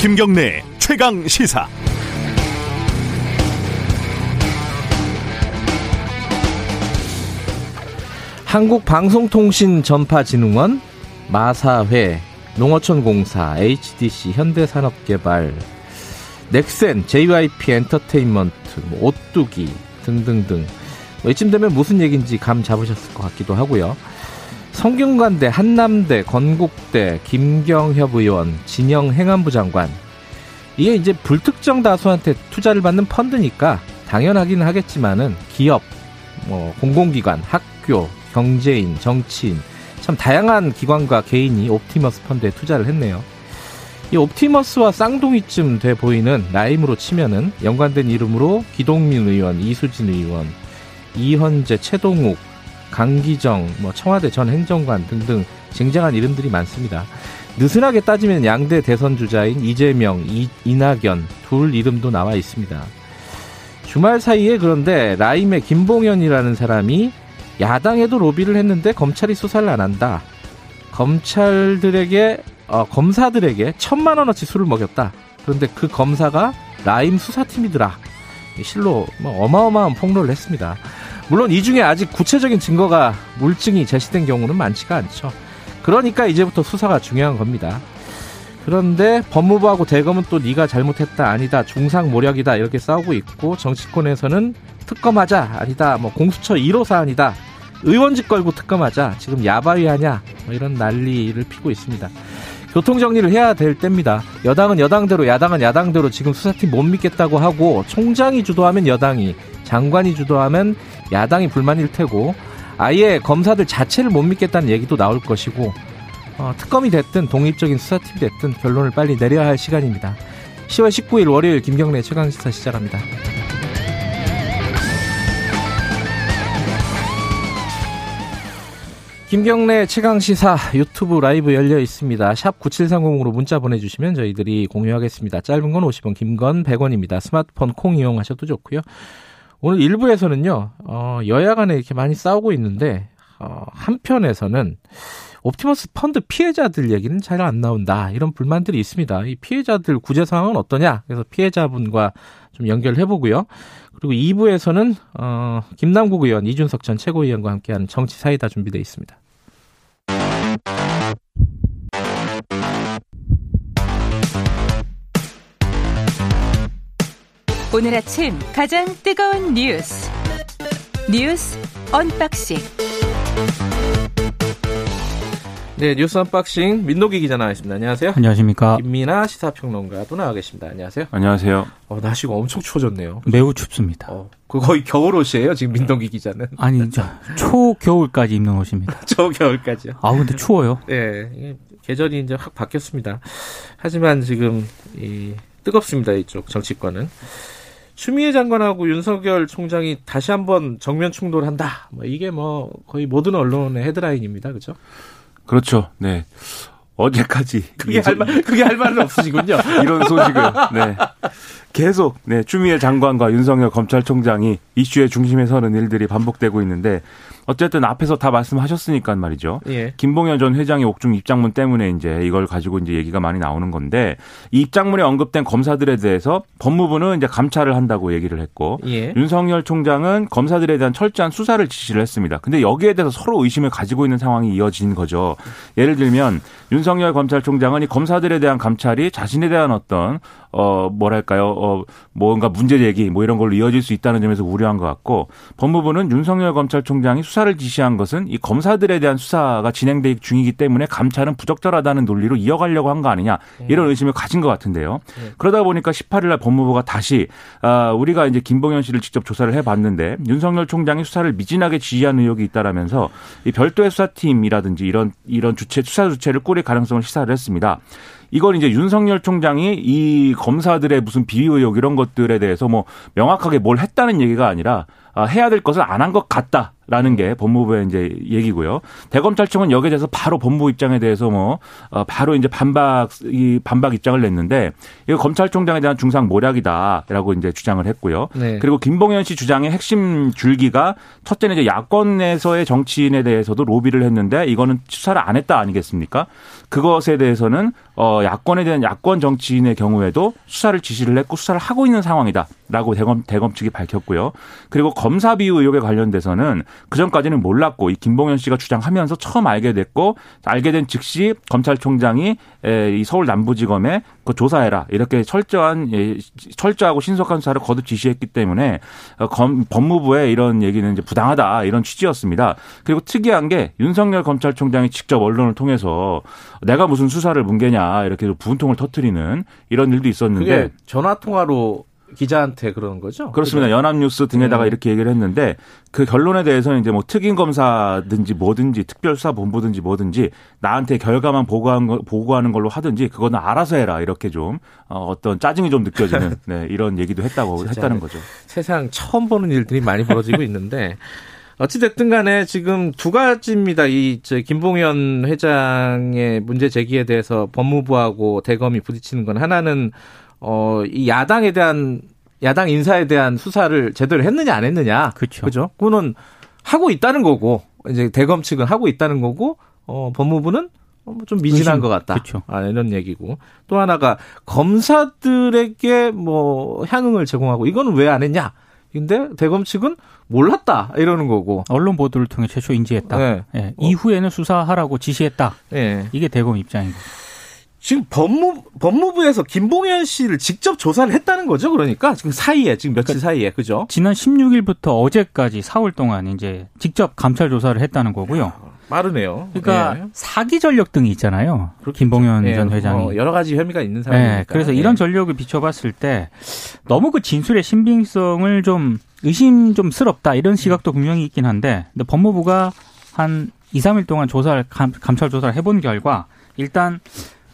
김경래 최강 시사. 한국방송통신전파진흥원, 마사회, 농어촌공사, HDC, 현대산업개발, 넥센, JYP 엔터테인먼트, 뭐 오뚜기 등등등. 뭐 이쯤 되면 무슨 얘기인지 감 잡으셨을 것 같기도 하고요. 성균관대, 한남대, 건국대, 김경협 의원, 진영 행안부 장관. 이게 이제 불특정 다수한테 투자를 받는 펀드니까 당연하긴 하겠지만은 기업, 뭐 공공기관, 학교, 경제인, 정치인 참 다양한 기관과 개인이 옵티머스 펀드에 투자를 했네요. 이 옵티머스와 쌍둥이쯤 돼 보이는 라임으로 치면은 연관된 이름으로 기동민 의원, 이수진 의원, 이현재, 최동욱, 강기정, 뭐 청와대 전 행정관 등등 쟁쟁한 이름들이 많습니다. 느슨하게 따지면 양대 대선 주자인 이재명, 이, 이낙연 둘 이름도 나와 있습니다. 주말 사이에 그런데 라임의 김봉현이라는 사람이 야당에도 로비를 했는데 검찰이 수사를 안 한다. 검찰들에게 어, 검사들에게 천만 원어치 술을 먹였다. 그런데 그 검사가 라임 수사팀이더라. 실로 뭐 어마어마한 폭로를 했습니다. 물론 이 중에 아직 구체적인 증거가 물증이 제시된 경우는 많지가 않죠. 그러니까 이제부터 수사가 중요한 겁니다. 그런데 법무부하고 대검은 또 네가 잘못했다 아니다 중상 모략이다 이렇게 싸우고 있고 정치권에서는 특검하자 아니다 뭐 공수처 1호 사안이다 의원직 걸고 특검하자 지금 야바위 하냐 뭐 이런 난리를 피고 있습니다. 교통 정리를 해야 될 때입니다. 여당은 여당대로 야당은 야당대로 지금 수사팀 못 믿겠다고 하고 총장이 주도하면 여당이 장관이 주도하면 야당이 불만일 테고 아예 검사들 자체를 못 믿겠다는 얘기도 나올 것이고 어, 특검이 됐든 독립적인 수사팀이 됐든 결론을 빨리 내려야 할 시간입니다. 10월 19일 월요일 김경래 최강시사 시작합니다. 김경래 최강시사 유튜브 라이브 열려 있습니다. 샵 9730으로 문자 보내주시면 저희들이 공유하겠습니다. 짧은 건 50원, 긴 건 100원입니다. 스마트폰 콩 이용하셔도 좋고요. 오늘 1부에서는요, 어, 여야 간에 이렇게 많이 싸우고 있는데, 어, 한편에서는 옵티머스 펀드 피해자들 얘기는 잘 안 나온다. 이런 불만들이 있습니다. 이 피해자들 구제 상황은 어떠냐? 그래서 피해자분과 좀 연결해 보고요. 그리고 2부에서는 어, 김남국 의원, 이준석 전 최고위원과 함께하는 정치 사이다 준비되어 있습니다. 오늘 아침 가장 뜨거운 뉴스 뉴스 unboxing 네, 뉴스 unboxing 민노기 기자 나와 있습니다. 안녕하세요. 안녕하십니까. 김민아 시사평론가도 나와 계십니다. 안녕하세요. 안녕하세요. 어, 날씨가 엄청 추워졌네요. 매우 춥습니다. 어, 그 거의 겨울 옷이에요. 지금 민노기 기자는. 아니, 저, 초겨울까지 입는 옷입니다. 초 겨울까지요. 아, 근데 추워요. 네, 계절이 이제 확 바뀌었습니다. 하지만 지금 이 뜨겁습니다. 이쪽 정치권은. 추미애 장관하고 윤석열 총장이 다시 한번 정면 충돌한다. 뭐 이게 뭐 거의 모든 언론의 헤드라인입니다. 그렇죠? 그렇죠. 네. 어제까지 그게 할 말, 그게 할 말은 없으시군요. 이런 소식을 네. 계속 네, 추미애 장관과 윤석열 검찰총장이 이슈의 중심에 서는 일들이 반복되고 있는데 어쨌든 앞에서 다 말씀하셨으니까 말이죠. 예. 김봉현 전 회장의 옥중 입장문 때문에 이제 이걸 가지고 이제 얘기가 많이 나오는 건데 이 입장문에 언급된 검사들에 대해서 법무부는 이제 감찰을 한다고 얘기를 했고 예. 윤석열 총장은 검사들에 대한 철저한 수사를 지시를 했습니다. 근데 여기에 대해서 서로 의심을 가지고 있는 상황이 이어진 거죠. 예를 들면 윤석열 검찰총장은 이 검사들에 대한 감찰이 자신에 대한 어떤 어 뭐랄까요 어 뭔가 문제 제기 뭐 이런 걸로 이어질 수 있다는 점에서 우려한 것 같고 법무부는 윤석열 검찰총장이 수사를 지시한 것은 이 검사들에 대한 수사가 진행되기 중이기 때문에 감찰은 부적절하다는 논리로 이어가려고 한 거 아니냐 이런 의심을 가진 것 같은데요. 그러다 보니까 18일 날 법무부가 다시 아 우리가 이제 김봉현 씨를 직접 조사를 해봤는데 윤석열 총장이 수사를 미진하게 지휘한 의혹이 있다라면서 이 별도의 수사팀이라든지 이런 이런 주체 수사 주체를 꾸릴 가능성을 시사를 했습니다. 이걸 이제 윤석열 총장이 이 검사들의 무슨 비위 의혹 이런 것들에 대해서 뭐 명확하게 뭘 했다는 얘기가 아니라 어, 해야 될 것을 안 한 것 같다. 라는 게 법무부의 이제 얘기고요. 대검찰청은 여기에 대해서 바로 법무부 입장에 대해서 뭐 어, 바로 이제 반박 이 반박 입장을 냈는데 이거 검찰총장에 대한 중상 모략이다라고 이제 주장을 했고요. 네. 그리고 김봉현 씨 주장의 핵심 줄기가 첫째는 이제 야권에서의 정치인에 대해서도 로비를 했는데 이거는 수사를 안 했다 아니겠습니까? 그것에 대해서는 어 야권에 대한 야권 정치인의 경우에도 수사를 지시를 했고 수사를 하고 있는 상황이다 라고 대검 대검 측이 밝혔고요. 그리고 검사 비유 의혹에 관련돼서는 그 전까지는 몰랐고 이 김봉현 씨가 주장하면서 처음 알게 됐고 알게 된 즉시 검찰총장이 이 서울 남부지검에 그 조사해라 이렇게 철저한 예, 철저하고 신속한 수사를 거듭 지시했기 때문에 어, 검, 법무부의 이런 얘기는 이제 부당하다 이런 취지였습니다. 그리고 특이한 게 윤석열 검찰총장이 직접 언론을 통해서 내가 무슨 수사를 뭉개냐 이렇게 분통을 터트리는 이런 일도 있었는데 전화 통화로 기자한테 그러는 거죠? 그렇습니다. 그죠? 연합뉴스 등에다가 네. 이렇게 얘기를 했는데 그 결론에 대해서는 이제 뭐 특임 검사든지 뭐든지 특별수사본부든지 뭐든지 나한테 결과만 보고한 거, 보고하는 걸로 하든지 그거는 알아서 해라 이렇게 좀 어, 어떤 짜증이 좀 느껴지는 네, 이런 얘기도 했다고. 했다는 거죠. 세상 처음 보는 일들이 많이 벌어지고 있는데 어찌됐든 간에 지금 두 가지입니다. 이, 저, 김봉현 회장의 문제 제기에 대해서 법무부하고 대검이 부딪히는 건 하나는, 어, 이 야당에 대한, 야당 인사에 대한 수사를 제대로 했느냐 안 했느냐. 그렇죠. 그죠? 그거는 하고 있다는 거고, 이제 대검 측은 하고 있다는 거고, 어, 법무부는 어, 뭐좀 미진한 의심. 것 같다. 그쵸. 아, 이런 얘기고. 또 하나가 검사들에게 뭐 향응을 제공하고 이거는 왜 안 했냐? 근데 대검 측은 몰랐다 이러는 거고. 언론 보도를 통해 최초 인지했다. 네. 예, 이후에는 수사하라고 지시했다. 예. 이게 대검 입장이고. 지금 법무 법무부에서 김봉현 씨를 직접 조사를 했다는 거죠. 그러니까 지금 사이에 지금 며칠 사이에 그죠? 지난 16일부터 어제까지 4월 동안 이제 직접 감찰 조사를 했다는 거고요. 빠르네요. 그러니까 예. 사기 전력 등이 있잖아요. 김봉현 예, 전 회장이. 뭐 여러 가지 혐의가 있는 사람이니까. 네, 그래서 예. 이런 전력을 비춰봤을 때 너무 그 진술의 신빙성을 좀 의심 좀 스럽다 이런 시각도 분명히 있긴 한데 근데 법무부가 한 2, 3일 동안 조사를 감, 감찰 조사를 해본 결과 일단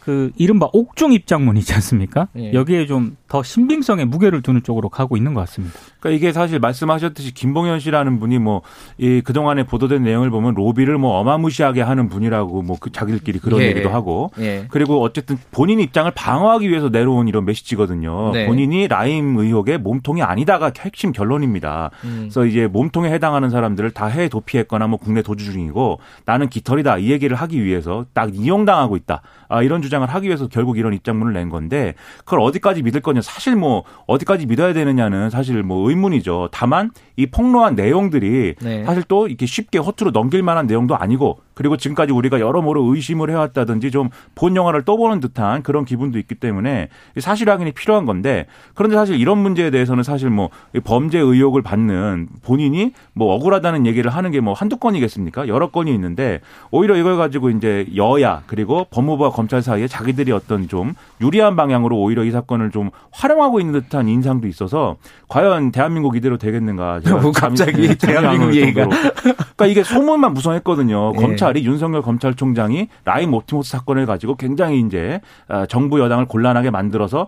그 이른바 옥중 입장문 있지 않습니까? 예. 여기에 좀 더 신빙성에 무게를 두는 쪽으로 가고 있는 것 같습니다. 그러니까 이게 사실 말씀하셨듯이 김봉현 씨라는 분이 뭐 이 그동안에 보도된 내용을 보면 로비를 뭐 어마무시하게 하는 분이라고 뭐 그 자기들끼리 그런 예. 얘기도 하고 예. 그리고 어쨌든 본인 입장을 방어하기 위해서 내려온 이런 메시지거든요. 네. 본인이 라임 의혹의 몸통이 아니다가 핵심 결론입니다. 음. 그래서 이제 몸통에 해당하는 사람들을 다 해외 도피했거나 뭐 국내 도주 중이고 나는 깃털이다 이 얘기를 하기 위해서 딱 이용당하고 있다. 아, 이런 주장 을 하기 위해서 결국 이런 입장문을 낸 건데 그걸 어디까지 믿을 거냐 사실 뭐 어디까지 믿어야 되느냐는 사실 뭐 의문이죠. 다만 이 폭로한 내용들이 네. 사실 또 이렇게 쉽게 허투루 넘길 만한 내용도 아니고 그리고 지금까지 우리가 여러모로 의심을 해왔다든지 좀 본 영화를 떠보는 듯한 그런 기분도 있기 때문에 사실 확인이 필요한 건데 그런데 사실 이런 문제에 대해서는 사실 뭐이 범죄 의혹을 받는 본인이 뭐 억울하다는 얘기를 하는 게 뭐 한두 건이겠습니까? 여러 건이 있는데 오히려 이걸 가지고 이제 여야 그리고 법무부와 검찰 사이에 자기들이 어떤 좀 유리한 방향으로 오히려 이 사건을 좀 활용하고 있는 듯한 인상도 있어서 과연 대한민국 이대로 되겠는가? 제가 뭐 갑자기 대한민국 얘기가. 그러니까 이게 소문만 무성했거든요. 예. 검찰 이 윤석열 검찰총장이 라임 옵티머스 사건을 가지고 굉장히 이제 어, 정부 여당을 곤란하게 만들어서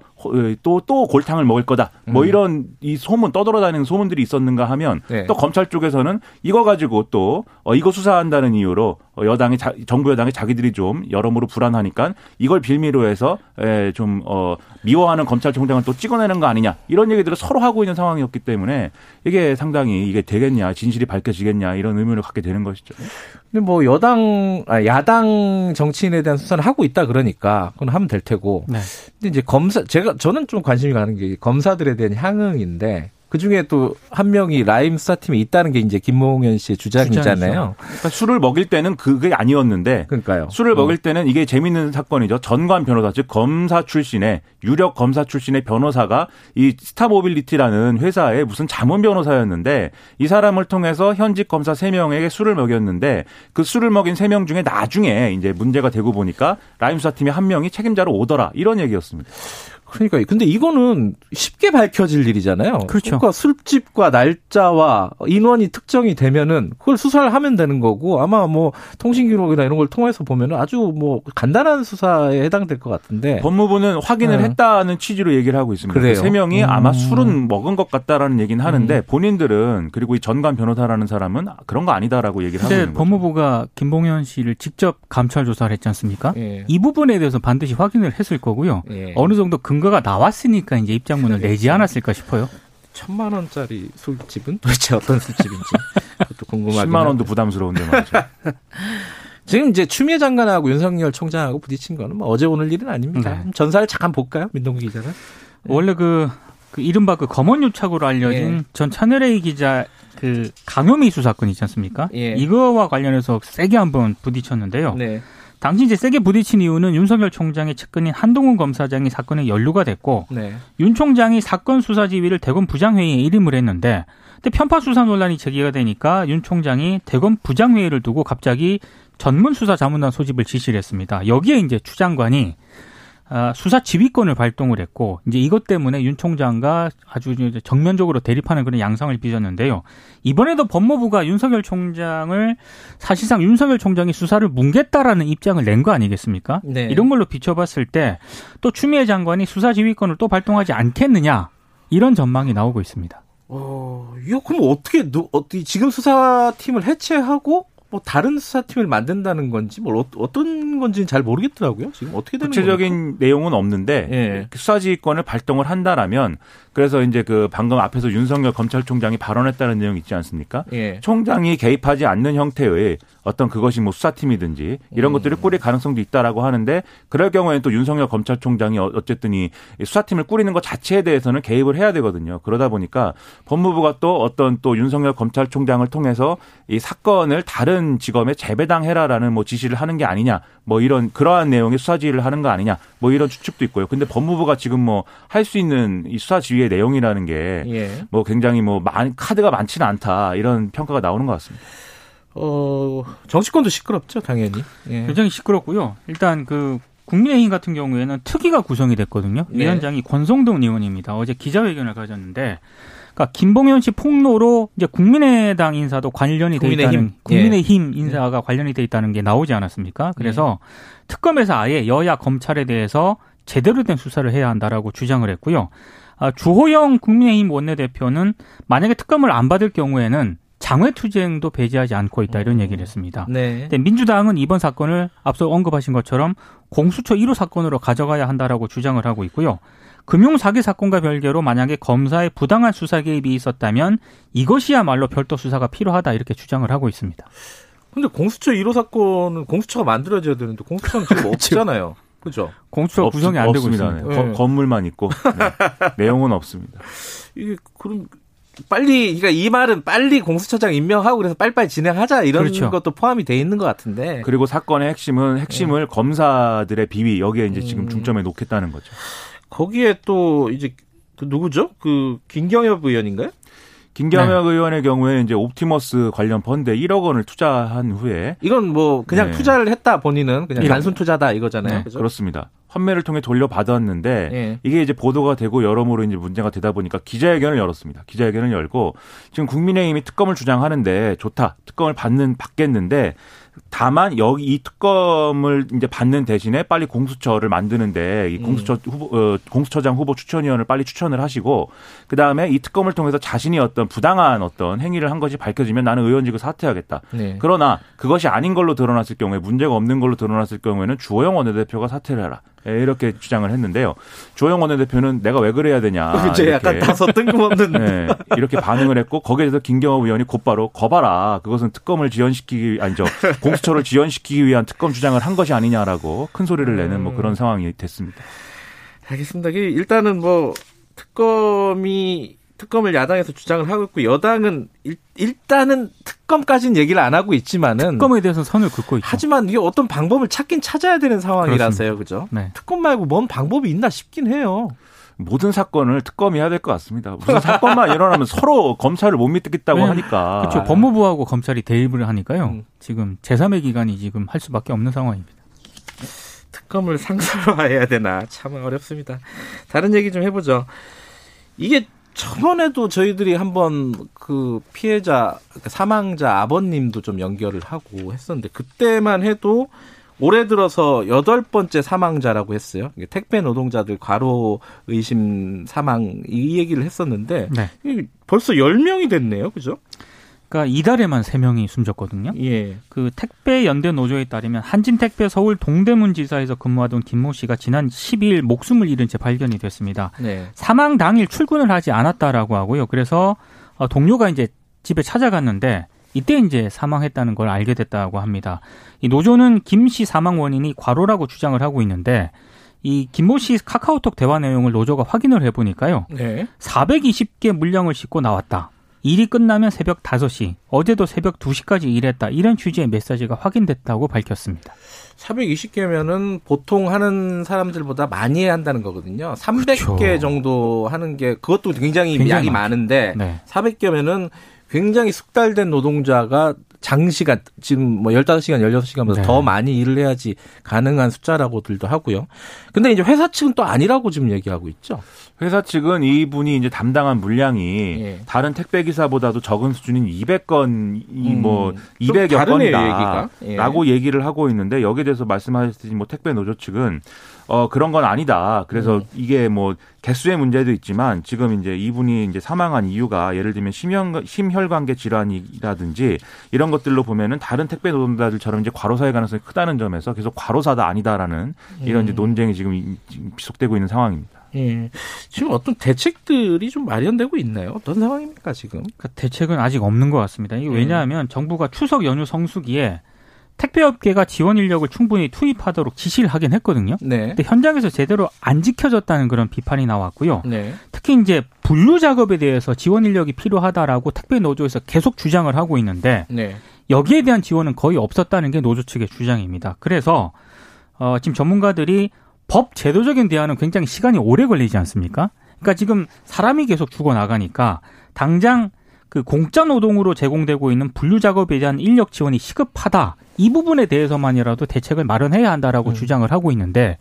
또또 골탕을 먹을 거다. 뭐 이런 이 소문 떠돌아다니는 소문들이 있었는가 하면 네. 또 검찰 쪽에서는 이거 가지고 또 어, 이거 수사한다는 이유로 어, 여당이 자- 정부 여당이 자기들이 좀 여러모로 불안하니까 이걸 빌미로 해서 에, 좀 어, 미워하는 검찰총장을 또 찍어내는 거 아니냐 이런 얘기들을 서로 하고 있는 상황이었기 때문에 이게 상당히 이게 되겠냐 진실이 밝혀지겠냐 이런 의문을 갖게 되는 것이죠. 근데 뭐 여당, 아, 야당 정치인에 대한 수사를 하고 있다 그러니까 그건 하면 될 테고. 네. 근데 이제 검사, 제가, 저는 좀 관심이 가는 게 검사들에 대한 향응인데 그 중에 또 한 명이 라임 수사팀에 있다는 게 이제 김몽현 씨의 주장이잖아요. 주장이죠. 그러니까 술을 먹일 때는 그게 아니었는데 그러니까요. 술을 어. 먹일 때는 이게 재밌는 사건이죠. 전관 변호사, 즉 검사 출신의 유력 검사 출신의 변호사가 이 스타모빌리티라는 회사의 무슨 자문 변호사였는데 이 사람을 통해서 현직 검사 3 명에게 술을 먹였는데 그 술을 먹인 3명 중에 나중에 이제 문제가 되고 보니까 라임 수사팀의 한 명이 책임자로 오더라. 이런 얘기였습니다. 그러니까 근데 이거는 쉽게 밝혀질 일이잖아요. 그렇죠. 그러니까 술집과 날짜와 인원이 특정이 되면은 그걸 수사를 하면 되는 거고 아마 뭐 통신 기록이나 이런 걸 통해서 보면은 아주 뭐 간단한 수사에 해당될 것 같은데. 법무부는 확인을 네. 했다는 취지로 얘기를 하고 있습니다. 그래요? 세 명이 음. 아마 술은 먹은 것 같다라는 얘기는 하는데 음. 본인들은 그리고 이 전관 변호사라는 사람은 그런 거 아니다라고 얘기를 하고 있는 거죠. 법무부가 김봉현 씨를 직접 감찰 조사를 했지 않습니까? 예. 이 부분에 대해서 반드시 확인을 했을 거고요. 예. 어느 정도 근 거가 나왔으니까 이제 입장문을 내지 않았을까 싶어요. 천만 원짜리 술집은 도대체 어떤 술집인지 그것도 궁금하긴 10만 원도. 부담스러운데 말이죠. 지금 이제 추미애 장관하고 윤석열 총장하고 부딪힌 거는 뭐 어제 오늘 일은 아닙니다. 네. 전사를 잠깐 볼까요, 민동기 기자는? 원래 그, 그 이른바 그 검언 유착으로 알려진 예. 전 차늘레이 기자 그 강요미 수 사건 있지 않습니까? 예. 이거와 관련해서 세게 한번 부딪혔는데요. 네. 당시 이제 세게 부딪힌 이유는 윤석열 총장의 측근인 한동훈 검사장이 사건에 연루가 됐고 네. 윤 총장이 사건 수사 지휘를 대검 부장회의에 일임을 했는데 근데 편파 수사 논란이 제기가 되니까 윤 총장이 대검 부장회의를 두고 갑자기 전문 수사 자문단 소집을 지시를 했습니다. 여기에 이제 추 장관이 아, 수사 지휘권을 발동을 했고 이제 이것 때문에 윤 총장과 아주 정면적으로 대립하는 그런 양상을 빚었는데요. 이번에도 법무부가 윤석열 총장을 사실상 윤석열 총장이 수사를 뭉갰다라는 입장을 낸 거 아니겠습니까? 네. 이런 걸로 비춰봤을 때 또 추미애 장관이 수사 지휘권을 또 발동하지 않겠느냐 이런 전망이 나오고 있습니다. 어, 이거 그럼 어떻게 누, 어떻게 지금 수사팀을 해체하고 뭐 다른 수사팀을 만든다는 건지 뭘 어, 어떤 건지는 잘 모르겠더라고요. 지금 어떻게 되는 겁니까? 구체적인 내용은 없는데 예. 그 수사지휘권을 발동을 한다라면 그래서 이제 그 방금 앞에서 윤석열 검찰총장이 발언했다는 내용 있지 않습니까? 예. 총장이 개입하지 않는 형태의 어떤 그것이 뭐 수사팀이든지 이런 음. 것들을 꾸릴 가능성도 있다라고 하는데 그럴 경우에는 또 윤석열 검찰총장이 어- 어쨌든 이 수사팀을 꾸리는 것 자체에 대해서는 개입을 해야 되거든요. 그러다 보니까 법무부가 또 어떤 또 윤석열 검찰총장을 통해서 이 사건을 다른 직업에 재배당해라라는 뭐 지시를 하는 게 아니냐 뭐 이런 그러한 내용의 수사 지휘를 하는 거 아니냐 뭐 이런 추측도 있고요. 근데 법무부가 지금 뭐 할 수 있는 이 수사 지휘의 내용이라는 게 예. 뭐 굉장히 뭐 많, 카드가 많지는 않다 이런 평가가 나오는 것 같습니다. 어, 정치권도 시끄럽죠, 당연히. 예. 굉장히 시끄럽고요. 일단 그 국민의힘 같은 경우에는 특위가 구성이 됐거든요. 네. 위원장이 권성동 의원입니다. 어제 기자회견을 가졌는데, 그러니까 김봉현 씨 폭로로 이제 국민의당 인사도 관련이 돼? 있다는 예. 국민의힘 인사가 관련이 돼 있다는 게 나오지 않았습니까? 그래서 특검에서 아예 여야 검찰에 대해서 제대로 된 수사를 해야 한다라고 주장을 했고요. 아, 주호영 국민의힘 원내대표는 만약에 특검을 안 받을 경우에는 장외투쟁도 배제하지 않고 있다 이런 얘기를 했습니다. 네. 근데 민주당은 이번 사건을 앞서 언급하신 것처럼 공수처 1호 사건으로 가져가야 한다라고 주장을 하고 있고요. 금융 사기 사건과 별개로 만약에 검사의 부당한 수사 개입이 있었다면 이것이야말로 별도 수사가 필요하다 이렇게 주장을 하고 있습니다. 근데 공수처 1호 사건은 공수처가 만들어져야 되는데 공수처는 지금 없잖아요. 그죠? 공수처 없- 구성이 안 되고 없습니다. 있습니다. 네. 네. 거- 건물만 있고 네. 내용은 없습니다. 이게 그럼 빨리 그러니까 이 말은 빨리 공수처장 임명하고 그래서 빨리빨리 진행하자 이런 그렇죠. 것도 포함이 돼 있는 것 같은데. 그리고 사건의 핵심은 네. 핵심을 검사들의 비위 여기에 이제 지금 음. 중점에 놓겠다는 거죠. 거기에 또 이제 그 누구죠? 그 김경엽 의원인가요? 김경혁 의원의 경우에 이제 옵티머스 관련 펀드에 1억 원을 투자한 후에 이건 뭐 그냥 네. 투자를 했다 본인은 그냥 단순 투자다 이거잖아요. 네? 그렇습니다. 환매를 통해 돌려받았는데 예. 이게 이제 보도가 되고 여러모로 이제 문제가 되다 보니까 기자회견을 열었습니다. 기자회견을 열고 지금 국민의힘이 특검을 주장하는데 좋다. 특검을 받는 받겠는데 다만 여기 이 특검을 이제 받는 대신에 빨리 공수처를 만드는데 이 공수처 후보 어, 공수처장 후보 추천위원을 빨리 추천을 하시고 그 다음에 이 특검을 통해서 자신이 어떤 부당한 어떤 행위를 한 것이 밝혀지면 나는 의원직을 사퇴하겠다. 네. 그러나 그것이 아닌 걸로 드러났을 경우에 문제가 없는 걸로 드러났을 경우에는 주호영 원내대표가 사퇴를 해라. 예, 이렇게 주장을 했는데요. 주호영 원내대표는 내가 왜 그래야 되냐. 이제. 약간 다소 뜬금없는 네, 이렇게 반응을 했고 거기에 대해서 김경호 의원이 곧바로 거봐라. 그것은 특검을 지연시키기 위- 아니죠. 공수처를 지연시키기 위한 특검 주장을 한 것이 아니냐라고 큰 소리를 내는 뭐 그런 상황이 됐습니다. 알겠습니다. 일단은 뭐 특검이 특검을 야당에서 주장을 하고 있고 여당은 일, 일단은 특검까지는 얘기를 안 하고 있지만은 특검에 대해서 선을 긋고 있죠. 하지만 이게 어떤 방법을 찾긴 찾아야 되는 상황이라서요. 그죠? 네. 특검 말고 뭔 방법이 있나 싶긴 해요. 모든 사건을 특검이 해야 될 것 같습니다. 무슨 사건만 일어나면 서로 검찰을 못 믿겠다고 하니까. 그렇죠. 법무부하고 검찰이 대립을 하니까요. 음. 지금 제3의 기관이 지금 할 수밖에 없는 상황입니다. 특검을 상설화해야 되나 참 어렵습니다. 다른 얘기 좀 해보죠. 이게 저번에도 저희들이 한번 그 피해자 그 사망자 아버님도 좀 연결을 하고 했었는데 그때만 해도 올해 들어서 여덟 번째 사망자라고 했어요. 택배 노동자들 과로 의심 사망 이 얘기를 했었는데 네. 벌써 열명이 됐네요. 그죠? 그러니까 이달에만 세 명이 숨졌거든요. 예. 그 택배 연대 노조에 따르면 한진택배 서울 동대문 지사에서 근무하던 김모 씨가 지난 12일 목숨을 잃은 채 발견이 됐습니다. 네. 사망 당일 출근을 하지 않았다라고 하고요. 그래서 어, 동료가 이제 집에 찾아갔는데 이때 이제 사망했다는 걸 알게 됐다고 합니다. 이 노조는 김 씨 사망 원인이 과로라고 주장을 하고 있는데 이 김모 씨 카카오톡 대화 내용을 노조가 확인을 해보니까요. 네. 420개 물량을 싣고 나왔다. 일이 끝나면 새벽 5시, 어제도 새벽 2시까지 일했다. 이런 취지의 메시지가 확인됐다고 밝혔습니다. 420개면은 보통 하는 사람들보다 많이 해야 한다는 거거든요. 300개 그렇죠. 정도 하는 게 그것도 굉장히, 굉장히 양이 많죠. 많은데 네. 400개면은 굉장히 숙달된 노동자가 장시간 지금 뭐 15시간, 16시간보다 네. 더 많이 일을 해야지 가능한 숫자라고들도 하고요. 근데 이제 회사 측은 또 아니라고 지금 얘기하고 있죠. 회사 측은 이분이 이제 담당한 물량이 예. 다른 택배 기사보다도 적은 수준인 200건이 음, 뭐좀 200여 다르네요, 얘기가. 예. 건이다라고 얘기를 하고 있는데 여기에 대해서 말씀하셨듯이 뭐 택배 노조 측은 어 그런 건 아니다. 그래서 음. 이게 뭐 개수의 문제도 있지만 지금 이제 이분이 이제 사망한 이유가 예를 들면 심혈 심혈관계 질환이라든지 이런 것들로 보면은 다른 택배 노동자들처럼 이제 과로사의 가능성이 크다는 점에서 계속 과로사다 아니다라는 이런 이제 음. 논쟁이 지금 이- 지금 지속되고 있는 상황입니다. 예. 지금 어떤 대책들이 좀 마련되고 있나요? 어떤 상황입니까, 지금? 그러니까 대책은 아직 없는 것 같습니다. 이게 음. 왜냐하면 정부가 추석 연휴 성수기에 택배업계가 지원 인력을 충분히 투입하도록 지시를 하긴 했거든요. 네. 근데 현장에서 제대로 안 지켜졌다는 그런 비판이 나왔고요. 네. 특히 이제 분류 작업에 대해서 지원 인력이 필요하다라고 택배 노조에서 계속 주장을 하고 있는데 네. 여기에 대한 지원은 거의 없었다는 게 노조 측의 주장입니다. 그래서 어, 지금 전문가들이 법 제도적인 대안은 굉장히 시간이 오래 걸리지 않습니까? 그러니까 지금 사람이 계속 죽어 나가니까 당장 그 공짜 노동으로 제공되고 있는 분류 작업에 대한 인력 지원이 시급하다. 이 부분에 대해서만이라도 대책을 마련해야 한다라고 음. 주장을 하고 있는데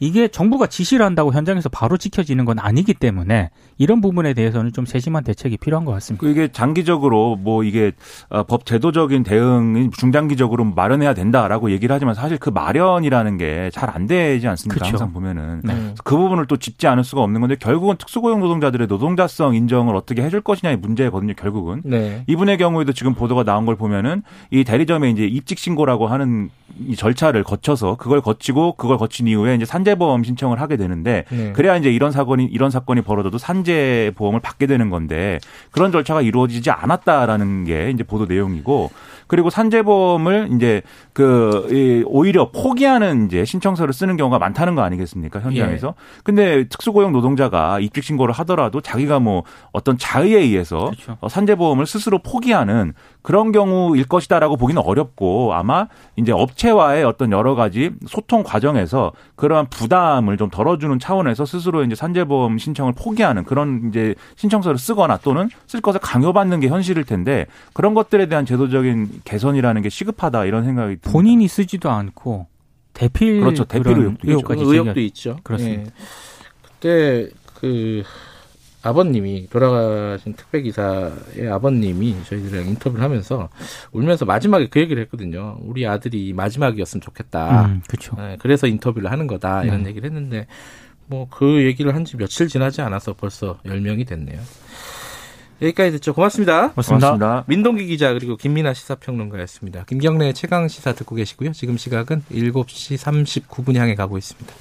이게 정부가 지시를 한다고 현장에서 바로 지켜지는 건 아니기 때문에 이런 부분에 대해서는 좀 세심한 대책이 필요한 것 같습니다. 그 이게 장기적으로 뭐 이게 어, 법 제도적인 대응이 중장기적으로 마련해야 된다라고 얘기를 하지만 사실 그 마련이라는 게 잘 안 되지 않습니까? 그렇죠. 항상 보면은 네. 그 부분을 또 짚지 않을 수가 없는 건데 결국은 특수고용 노동자들의 노동자성 인정을 어떻게 해줄 것이냐의 문제거든요. 결국은 네. 이분의 경우에도 지금 보도가 나온 걸 보면은 이 대리점에 이제 입직 신고라고 하는 이 절차를 거쳐서 그걸 거치고 그걸 거친 이후에 이제 산재 보험 신청을 하게 되는데 네. 그래야 이제 이런 사건이 이런 사건이 벌어져도 산재 보험을 받게 되는 건데 그런 절차가 이루어지지 않았다라는 게 이제 보도 내용이고 그리고 산재보험을 이제 그 이, 오히려 포기하는 이제 신청서를 쓰는 경우가 많다는 거 아니겠습니까 현장에서 근데 특수고용 노동자가 입직 신고를 하더라도 자기가 뭐 어떤 자의에 의해서 그렇죠. 어, 산재보험을 스스로 포기하는 그런 경우일 것이다라고 보기는 어렵고 아마 이제 업체와의 어떤 여러 가지 소통 과정에서 그러한 부담을 좀 덜어주는 차원에서 스스로 이제 산재보험 신청을 포기하는 그런 이제 신청서를 쓰거나 또는 쓸 것을 강요받는 게 현실일 텐데 그런 것들에 대한 제도적인 개선이라는 게 시급하다 이런 생각이 듭니다. 본인이 쓰지도 않고 대필 그렇죠. 대필 그런 의혹도 있죠. 의혹까지 의혹도 있죠. 그렇습니다. 예. 그때 그 아버님이 돌아가신 택배 기사의 아버님이 저희들이랑 인터뷰를 하면서 울면서 마지막에 그 얘기를 했거든요. 우리 아들이 마지막이었으면 좋겠다. 음, 그렇죠. 예, 그래서 인터뷰를 하는 거다 이런 네. 얘기를 했는데 뭐 그 얘기를 한 지 며칠 지나지 않아서 벌써 10명이 됐네요. 여기까지 듣죠. 고맙습니다. 맞습니다. 고맙습니다. 민동기 기자 그리고 김민아 시사평론가였습니다. 김경래 최강 시사 듣고 계시고요. 지금 시각은 7시 39분 향해 가고 있습니다.